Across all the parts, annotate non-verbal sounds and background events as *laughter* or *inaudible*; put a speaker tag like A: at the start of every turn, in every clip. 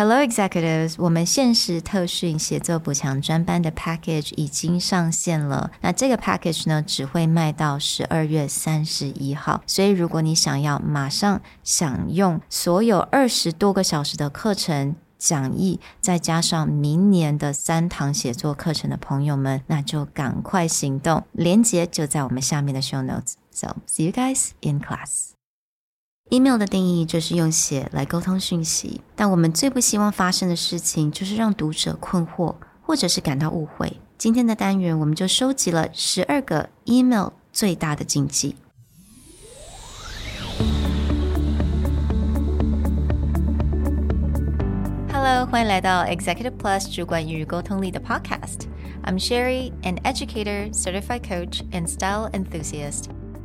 A: Hello Executives，我们限时特训写作补强专班的 package 已经上线了。那这个 package 呢，只会卖到十二月三十一号。所以如果你想要马上享用所有二十多个小时的课程讲义，再加上明年的三堂写作课程的朋友们，那就赶快行动。链接就在我们下面的 show notes。So see you guys in class. Email 的定义就是用写来沟通讯息，但我们最不希望发生的事情就是让读者困惑或者是感到误会。今天的单元我们就收集了十二个 email 最大的禁忌。Hello，欢迎来到 Executive Plus 主管与沟通力的 Podcast。I'm Sherry, an educator, certified coach, and style enthusiast.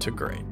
B: to great.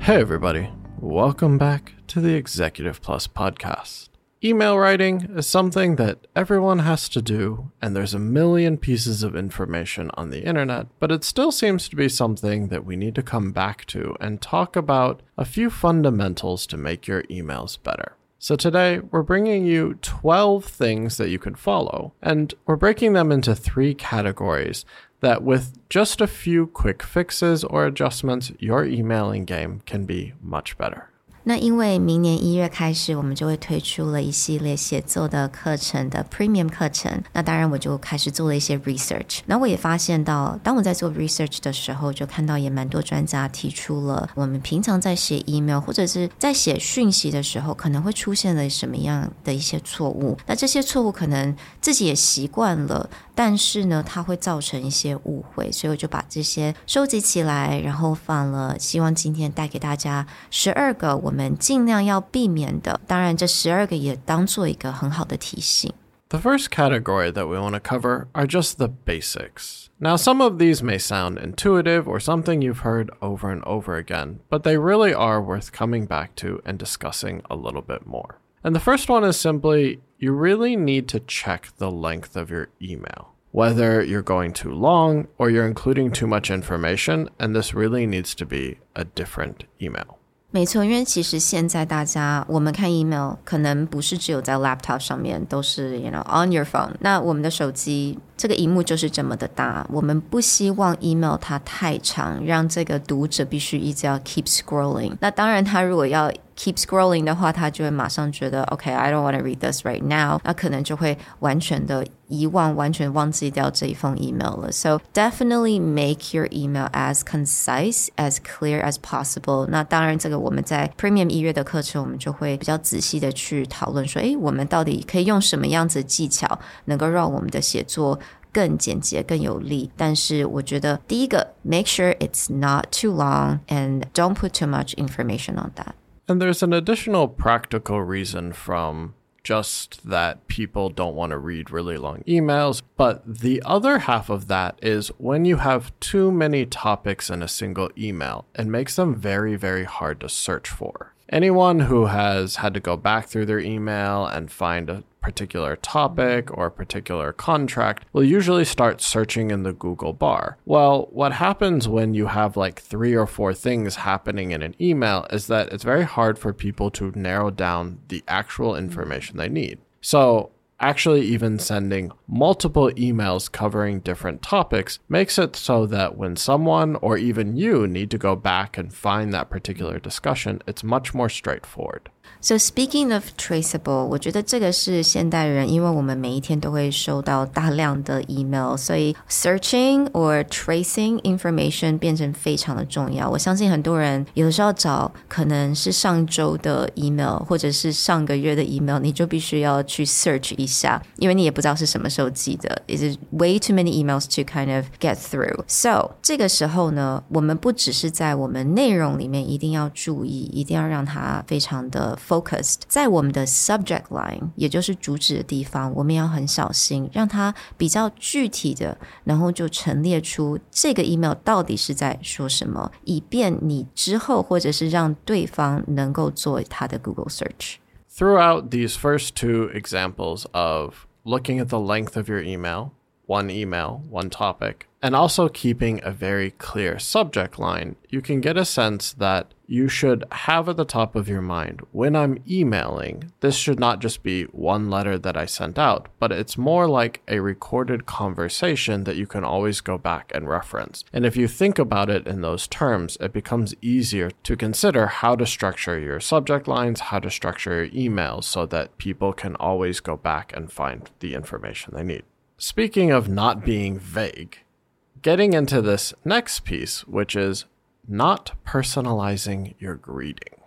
B: Hey, everybody. Welcome back to the Executive Plus podcast. Email writing is something that everyone has to do, and there's a million pieces of information on the internet, but it still seems to be something that we need to come back to and talk about a few fundamentals to make your emails better. So today we're bringing you 12 things that you can follow, and we're breaking them into three categories that with just a few quick fixes or adjustments, your emailing game can be much better.
A: 那因为明年一月开始，我们就会推出了一系列写作的课程的 Premium 课程。那当然，我就开始做了一些 research。那我也发现到，当我在做 research 的时候，就看到也蛮多专家提出了，我们平常在写 email 或者是在写讯息的时候，可能会出现了什么样的一些错误。那这些错误可能自己也习惯了，但是呢，它会造成一些误会。所以我就把这些收集起来，然后放了。希望今天带给大家十二个我。我们尽量要避免的。当然，这十二个也当做一个很好的提醒。
B: The first category that we want to cover are just the basics. Now, some of these may sound intuitive or something you've heard over and over again, but they really are worth coming back to and discussing a little bit more. And the first one is simply you really need to check the length of your email. Whether you're going too long or you're including too much information, and this really needs to be a different email.
A: 没错，因为其实现在大家我们看 email 可能不是只有在 laptop 上面，都是 you know on your phone。那我们的手机 这个荧幕就是这么的大，我们不希望 email 它太长，让这个读者必须一直要 keep scrolling。那当然，他如果要 keep scrolling 的话，他就会马上觉得 OK，I don't want to read this right now，那可能就会完全的遗忘，完全忘记掉这一封 email 了。So definitely make your email as concise as clear as possible。那当然，这个我们在 Premium 一月的课程，我们就会比较仔细的去讨论说，诶，我们到底可以用什么样子的技巧，能够让我们的写作。更简洁、更有力。但是我觉得第一个，make sure it's not too long and don't put too much information on that.
B: And there's an additional practical reason from just that people don't want to read really long emails. But the other half of that is when you have too many topics in a single email, it makes them very, very hard to search for. Anyone who has had to go back through their email and find a particular topic or a particular contract will usually start searching in the Google bar. Well, what happens when you have like three or four things happening in an email is that it's very hard for people to narrow down the actual information they need. So, actually even sending multiple emails covering different topics makes it so that when someone or even you need to go back and find that particular discussion, it's much more straightforward.
A: So speaking of traceable，我觉得这个是现代人，因为我们每一天都会收到大量的 email，所以 searching or tracing information 变成非常的重要。我相信很多人有的时候找可能是上周的 email，或者是上个月的 email，你就必须要去 search 一下，因为你也不知道是什么时候寄的。Is way too many emails to kind of get through. So 这个时候呢，我们不只是在我们内容里面一定要注意，一定要让它非常的。 focused 在我们的 subject line，也就是主旨的地方，我们要很小心，让它比较具体的，然后就陈列出这个 email 到底是在说什么，以便你之后或者是让对方能够做他的 Google
B: search。Throughout these first two examples of looking at the length of your email, one email, one topic, and also keeping a very clear subject line, you can get a sense that you should have at the top of your mind when I'm emailing, this should not just be one letter that I sent out, but it's more like a recorded conversation that you can always go back and reference. And if you think about it in those terms, it becomes easier to consider how to structure your subject lines, how to structure your emails so that people can always go back and find the information they need. Speaking of not being vague, getting into this next piece, which is not personalizing your greeting.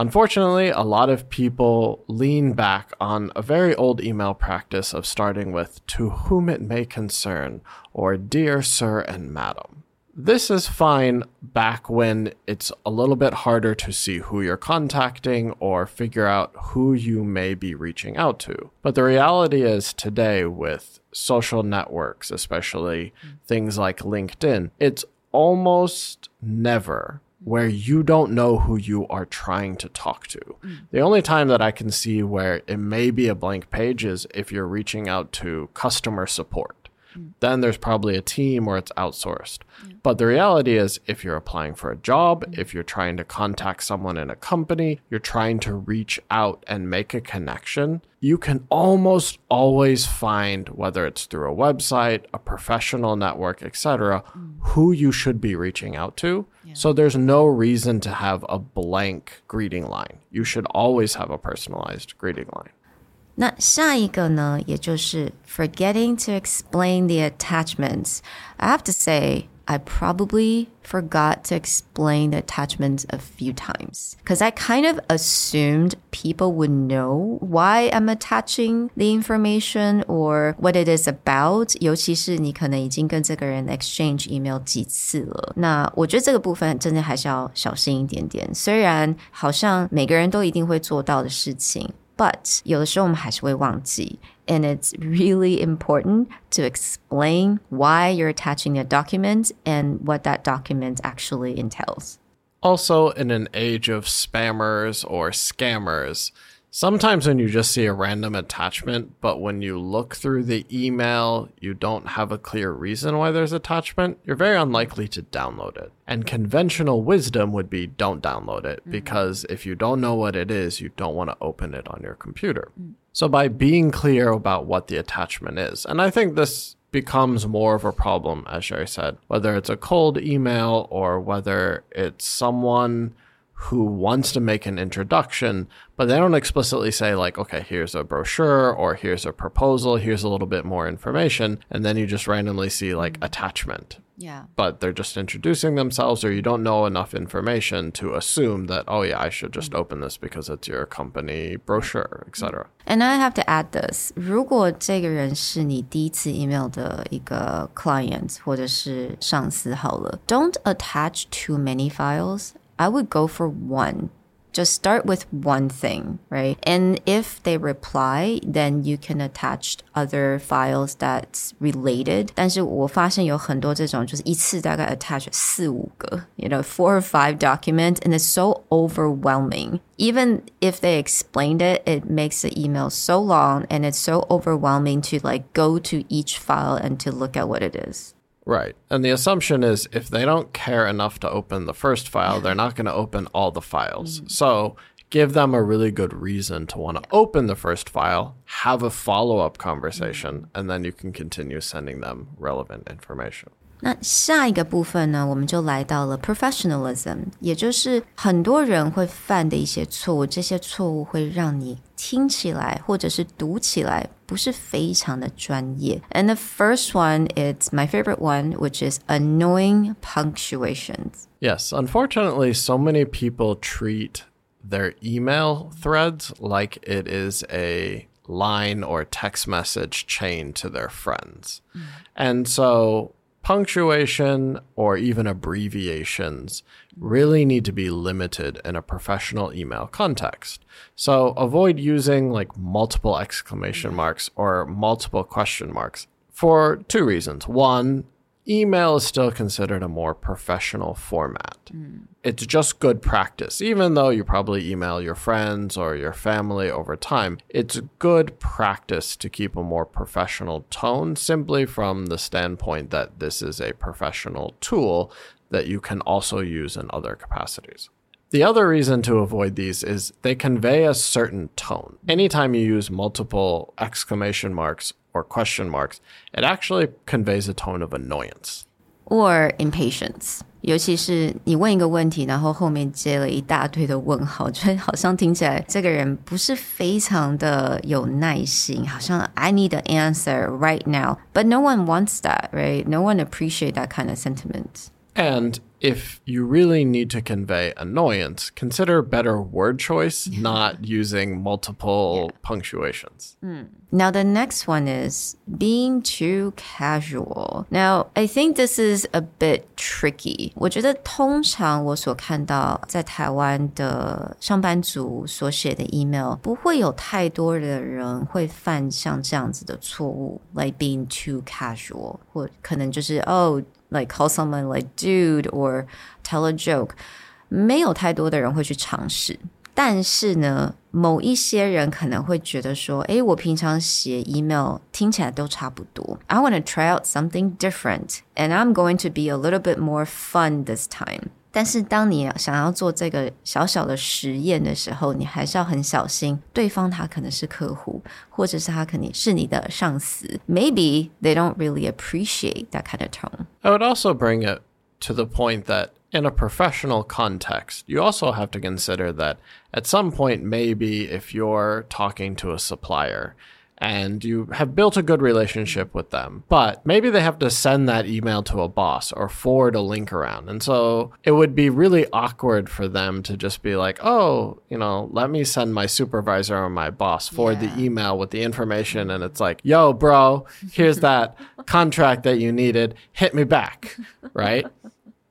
B: Unfortunately, a lot of people lean back on a very old email practice of starting with to whom it may concern or dear sir and madam. This is fine back when it's a little bit harder to see who you're contacting or figure out who you may be reaching out to. But the reality is today with social networks, especially things like LinkedIn, it's almost never where you don't know who you are trying to talk to. Mm. The only time that I can see where it may be a blank page is if you're reaching out to customer support then there's probably a team or it's outsourced. Yeah. But the reality is, if you're applying for a job, mm-hmm. if you're trying to contact someone in a company, you're trying to reach out and make a connection, you can almost always find, whether it's through a website, a professional network, etc., mm. who you should be reaching out to. Yeah. So there's no reason to have a blank greeting line. You should always have a personalized greeting line.
A: 那下一个呢，也就是 forgetting to explain the attachments. I have to say, I probably forgot to explain the attachments a few times because I kind of assumed people would know why I'm attaching the information or what it is about. 尤其是你可能已经跟这个人 exchange email 几次了，那我觉得这个部分真的还是要小心一点点。虽然好像每个人都一定会做到的事情。 but 有的时候我们还是会忘记。And it's really important to explain why you're attaching a document and what that document actually entails.
B: Also, in an age of spammers or scammers, Sometimes when you just see a random attachment, but when you look through the email, you don't have a clear reason why there's attachment, you're very unlikely to download it. And conventional wisdom would be don't download it mm. because if you don't know what it is, you don't want to open it on your computer. Mm. So by being clear about what the attachment is, and I think this becomes more of a problem, as Sherry said, whether it's a cold email or whether it's someone who wants to make an introduction, but they don't explicitly say, like, okay, here's a brochure or here's a proposal, here's a little bit more information. And then you just randomly see like mm. attachment.
A: Yeah.
B: But they're just introducing themselves, or you don't know enough information to assume that, oh, yeah, I should just open this because it's your company brochure, etc.
A: And I have to add this: 如果这个人是你第一次 email 的一个 client 或者是上司好了，don't attach too many files I would go for one. Just start with one thing, right? And if they reply, then you can attach other files that's related. 但是我发现有很多这种就是一次大概 attach 四五个, you know, four or five documents, and it's so overwhelming. Even if they explained it, it makes the email so long and it's so overwhelming to like go to each file and to look at what it is.
B: Right. And the assumption is if they don't care enough to open the first file, they're not going to open all the files. Mm. So give them a really good reason to want to open the first file, have a follow up conversation, mm. and then you can continue sending them relevant information.
A: 那下一个部分呢，我们就来到了 professionalism，也就是很多人会犯的一些错误，这些错误会让你听起来或者是读起来不是非常的专业。And the first one, it's my favorite one, which is annoying punctuations.
B: Yes, unfortunately, so many people treat their email threads like it is a line or text message chain to their friends. And so punctuation or even abbreviations really need to be limited in a professional email context. So avoid using like multiple exclamation marks or multiple question marks for two reasons. One, email is still considered a more professional format. Mm. It's just good practice. Even though you probably email your friends or your family over time, it's good practice to keep a more professional tone simply from the standpoint that this is a professional tool that you can also use in other capacities. The other reason to avoid these is they convey a certain tone. Anytime you use multiple exclamation marks or question marks, it actually conveys a tone of annoyance.
A: or impatience，尤其是你问一个问题，然后后面接了一大堆的问号，就好像听起来这个人不是非常的有耐心，好像 *laughs* I need the answer right now, but no one wants that, right? No one appreciate that kind of sentiment.
B: And if you really need to convey annoyance, consider better word choice, *laughs* not using multiple punctuations.
A: Now, the next one is being too casual. Now, I think this is a bit tricky. 我觉得通常我所看到在台湾的上班族所写的 email，不会有太多的人会犯像这样子的错误，like being too casual，或可能就是哦。 like call someone like dude or tell a joke，没有太多的人会去尝试。但是呢，某一些人可能会觉得说，诶，我平常写 email 听起来都差不多。I want to try out something different, and I'm going to be a little bit more fun this time. 但是当你想要做这个小小的实验的时候，你还是要很小心，对方他可能是客户，或者是他肯定是你的上司。Maybe they don't really appreciate that kind of tone.
B: I would also bring it to the point that in a professional context, you also have to consider that at some point, maybe if you're talking to a supplier, and you have built a good relationship with them, but maybe they have to send that email to a boss or forward a link around. And so it would be really awkward for them to just be like, oh, you know, let me send my supervisor or my boss forward
A: Yeah.
B: the email with the information. And it's like, yo, bro, here's *laughs* that contract that you needed. Hit me back, right?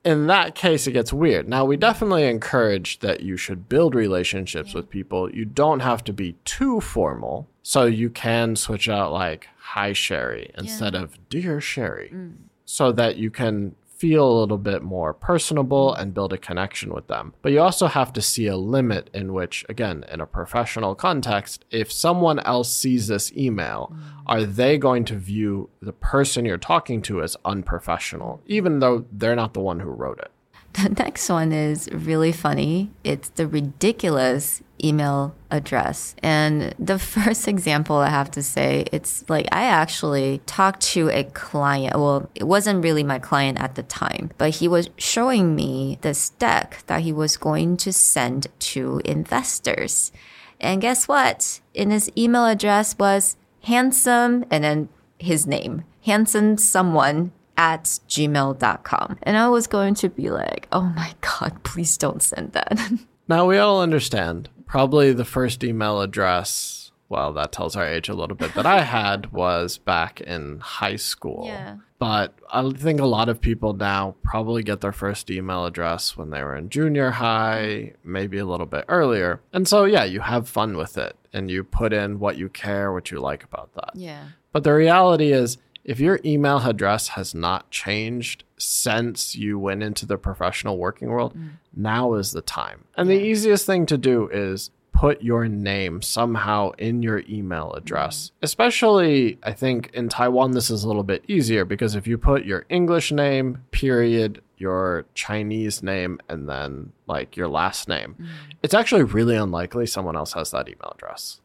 B: in that case, it gets weird. Now, we definitely encourage that you should build relationships with people. You don't have to be too formal. So you can switch out like, hi, Sherry, instead of dear Sherry, mm. so that you can feel a little bit more personable mm. and build a connection with them. But you also have to see a limit in which, again, in a professional context, if someone else sees this email, mm. are they going to view the person you're talking to as unprofessional, even though they're not the one who wrote it? *laughs*
A: The next one is really funny. It's the ridiculous email address. And the *laughs* first example I have to say, it's like I actually talked to a client. Well, it wasn't really my client at the time, but he was showing me this deck that he was going to send to investors. And guess what? In his email address was handsome and then his name, handsome someone at gmail.com. And I was going to be like, oh my God, please don't send that. *laughs*
B: Now, we all understand probably the first email address, well, that tells our age a little bit, that I *laughs* had was back in high school.
A: Yeah.
B: But I think a lot of people now probably get their first email address when they were in junior high, maybe a little bit earlier. And so, yeah, you have fun with it and you put in what you care, what you like about that.
A: yeah.
B: But the reality is, if your email address has not changed since you went into the professional working world, mm. now is the time. And the easiest thing to do is put your name somehow in your email address. Mm. Especially, I think in Taiwan, this is a little bit easier because if you put your English name, period, your Chinese name, and then like your last name, mm. it's actually really unlikely someone else has that email address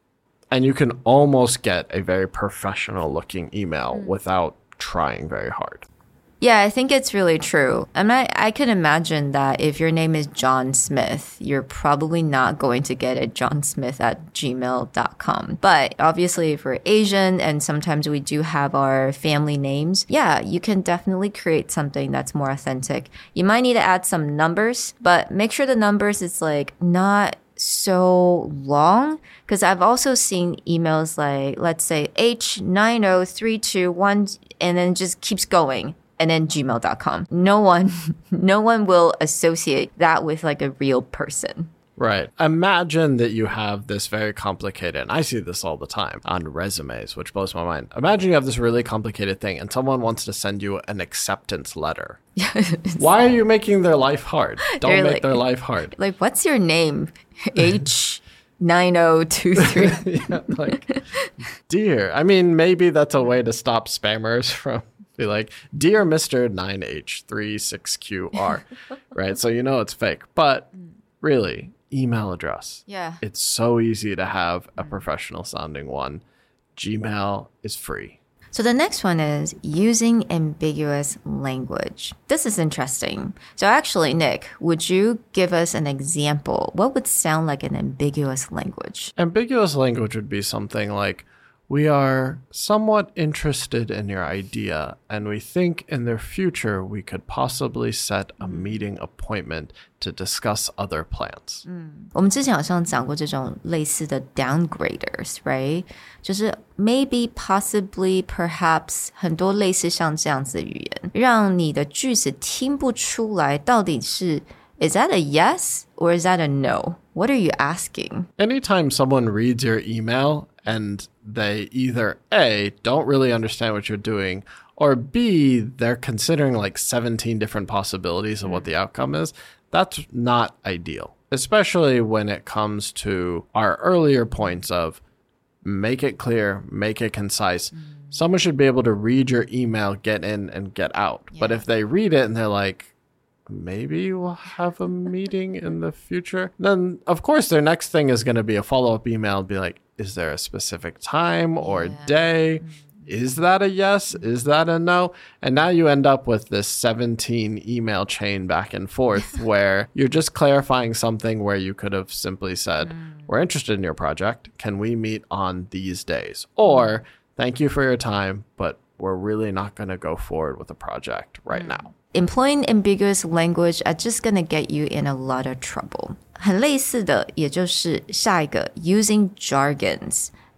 B: and you can almost get a very professional looking email mm. without trying very hard.
A: Yeah, I think it's really true. I mean, I, I can imagine that if your name is John Smith, you're probably not going to get it johnsmith at gmail.com. But obviously, if we're Asian and sometimes we do have our family names, yeah, you can definitely create something that's more authentic. You might need to add some numbers, but make sure the numbers is like not so long because I've also seen emails like, let's say H90321 and then just keeps going and then gmail.com. No one, *laughs* no one will associate that with like a real person.
B: Right. Imagine that you have this very complicated, and I see this all the time on resumes, which blows my mind. Imagine you have this really complicated thing and someone wants to send you an acceptance letter. *laughs* Why are you making their life hard? *laughs* Don't
A: You're
B: make
A: like-
B: their life hard.
A: Like, what's your name? *laughs* H. 9023.
B: yeah, like, dear. I mean, maybe that's a way to stop spammers from be like, dear Mr. 9H36QR, right? So you know it's fake. But really, email address.
A: Yeah.
B: It's so easy to have a mm. professional sounding one. Gmail is free.
A: So the next one is using ambiguous language. This is interesting. So actually, Nick, would you give us an example? What would sound like an ambiguous language?
B: Ambiguous language would be something like, we are somewhat interested in your idea, and we think in the future we could possibly set a meeting appointment to discuss other plans.
A: 我们之前好像讲过这种类似的 downgraders，right？就是 maybe、possibly、perhaps 很多类似像这样子的语言，让你的句子听不出来到底是 is that a yes or is that a no? What are you asking?
B: Anytime someone reads your email and they either A, don't really understand what you're doing, or B, they're considering like 17 different possibilities of what hmm. the outcome is, that's not ideal, especially when it comes to our earlier points of make it clear, make it concise. Hmm. Someone should be able to read your email, get in and get out. But if they read it and they're like, maybe we'll have a meeting in the future, then of course their next thing is going to be a follow up email and be like, is there a specific time or day? Is that a yes? Is that a no? And now you end up with this 17 email chain back and forth *laughs* where you're just clarifying something where you could have simply said, mm. We're interested in your project. Can we meet on these days? Or, mm. Thank you for your time, but we're really not going to go forward with the project right mm. now
A: Employing ambiguous language are just gonna get you in a lot of trouble. 很类似的，也就是下一个 using jargons。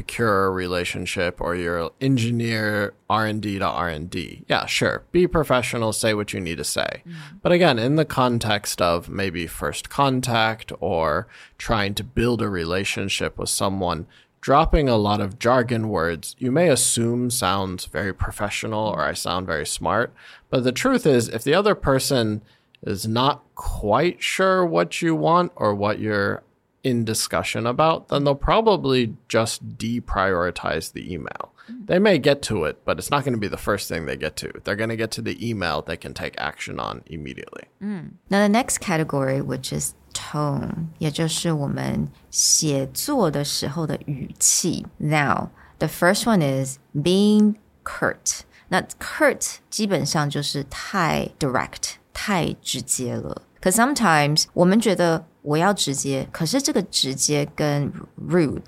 B: procure relationship or you're engineer R&D to R&D. Yeah, sure. Be professional, say what you need to say. Mm-hmm. But again, in the context of maybe first contact or trying to build a relationship with someone, dropping a lot of jargon words you may assume sounds very professional or I sound very smart. But the truth is, if the other person is not quite sure what you want or what you're in discussion about, then they'll probably just deprioritize the email. They may get to it, but it's not going to be the first thing they get to. They're going to get to the email they can take action on immediately.
A: Now the next category, which is tone，也就是我们写作的时候的语气。Now the first one is being curt。那 curt 基本上就是太 direct，太直接了。可 sometimes 我们觉得 我要直接，可是这个直接跟 rude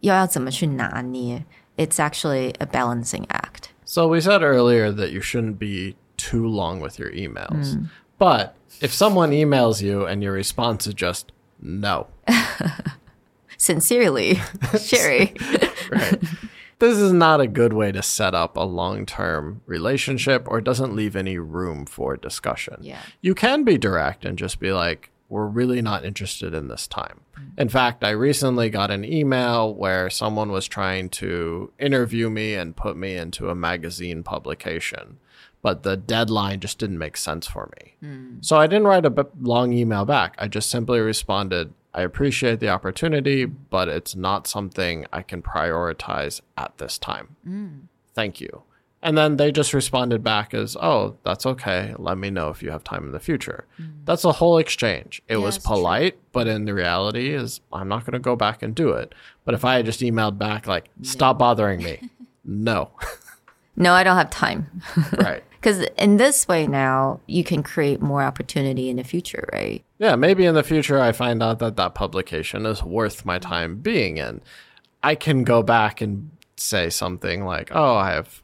A: 又要怎么去拿捏？It's actually a balancing act.
B: So we said earlier that you shouldn't be too long with your emails. But if someone emails you and your response is just no, *laughs*
A: Sincerely, *laughs* Sherry.
B: right? this is not a good way to set up a long term relationship or doesn't leave any room for discussion.
A: Yeah.
B: You can be direct and just be like, we're really not interested in this time. Mm-hmm. In fact, I recently got an email where someone was trying to interview me and put me into a magazine publication. but the deadline just didn't make sense for me. Mm. So I didn't write a b- long email back. I just simply responded, I appreciate the opportunity, but it's not something I can prioritize at this time. Mm. Thank you. And then they just responded back as, oh, that's okay. Let me know if you have time in the future. Mm. That's a whole exchange. It was
A: it's true.
B: polite, but in the reality is I'm not going to go back and do it. But if I had just emailed back like, stop bothering me. *laughs* no.
A: No, I don't have time. *laughs*
B: right. *laughs*
A: Because in this way now, you can create more opportunity in the future, right?
B: Yeah, maybe in the future I find out that that publication is worth my mm. time being in. I can go back and say something like, "Oh, I have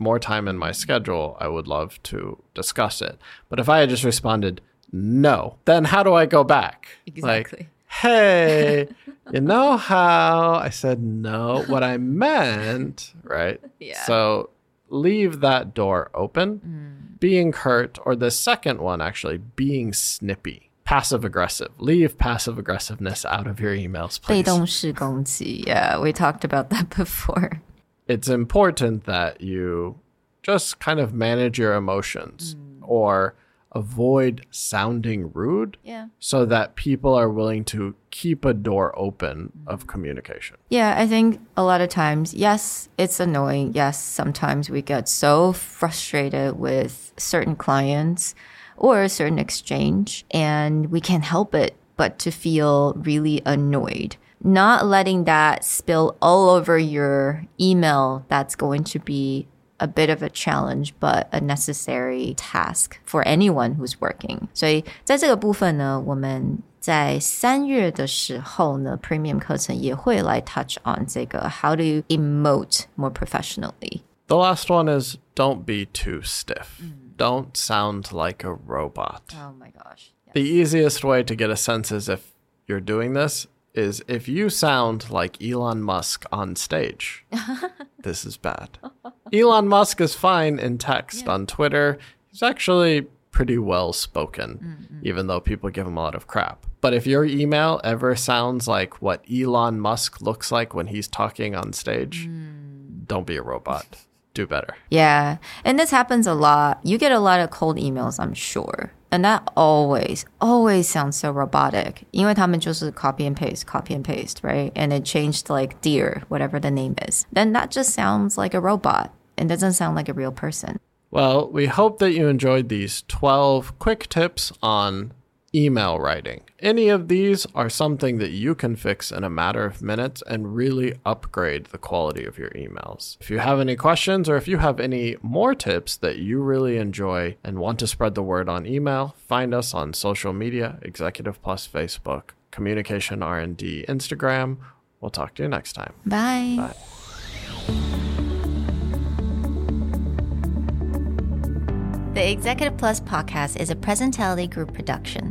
B: more time in my schedule. I would love to discuss it." But if I had just responded, "No," then how do I go back?
A: Exactly.
B: Like, hey, *laughs* you know how I said no? What I meant, right?
A: Yeah.
B: So leave that door open. Being curt, or the second one actually, being snippy. Passive aggressive. Leave passive aggressiveness out of your emails,
A: 被
B: please.
A: 动式攻击. Yeah, we talked about that *laughs* before.
B: It's important that you just kind of manage your emotions mm. or avoid sounding rude
A: Yeah.
B: so that people are willing to keep a door open of mm-hmm. communication.
A: Yeah, I think a lot of times, yes, it's annoying. Yes, sometimes we get so frustrated with certain clients or a certain exchange, and we can't help it but to feel really annoyed Not letting that spill all over your email, that's going to be a bit of a challenge, but a necessary task for anyone who's working. 所以在这个部分呢，我们在三月的时候呢，Premium 课程也会来 touch on 这个 how to emote more professionally。
B: The last one is don't be too stiff. Don't sound like a robot.
A: Oh my gosh.
B: The easiest way to get a sense is if you're doing this is if you sound like Elon Musk on stage. *laughs* this is bad. Elon Musk is fine in text on Twitter. He's actually pretty well spoken, even though people give him a lot of crap. But if your email ever sounds like what Elon Musk looks like when he's talking on stage, mm. don't be a robot. Do better. *laughs*
A: Yeah, and this happens a lot. You get a lot of cold emails, I'm sure. And that always, always sounds so robotic. 因为他们就是 copy and paste, copy and paste, right? And it changed like dear, whatever the name is. Then that just sounds like a robot and doesn't sound like a real person.
B: Well, we hope that you enjoyed these 12 quick tips on email writing. Any of these are something that you can fix in a matter of minutes and really upgrade the quality of your emails. If you have any questions or if you have any more tips that you really enjoy and want to spread the word on email, find us on social media, Executive Plus Facebook, Communication R&D Instagram. We'll talk to you next time.
A: Bye.
B: Bye.
A: The Executive Plus podcast is a Presentality Group production,